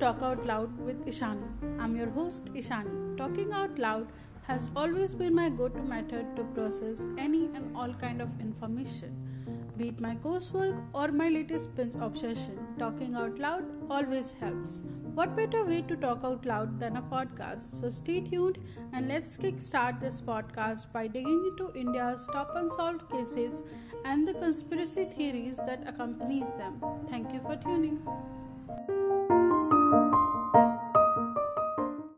Talk Out Loud with Ishani. I'm your host, Ishani. Talking out loud has always been my go-to method to process any and all kind of information. Be it my coursework or my latest obsession, talking out loud always helps. What better way to talk out loud than a podcast? So stay tuned and let's kickstart this podcast by digging into India's top unsolved cases and the conspiracy theories that accompanies them. Thank you for tuning.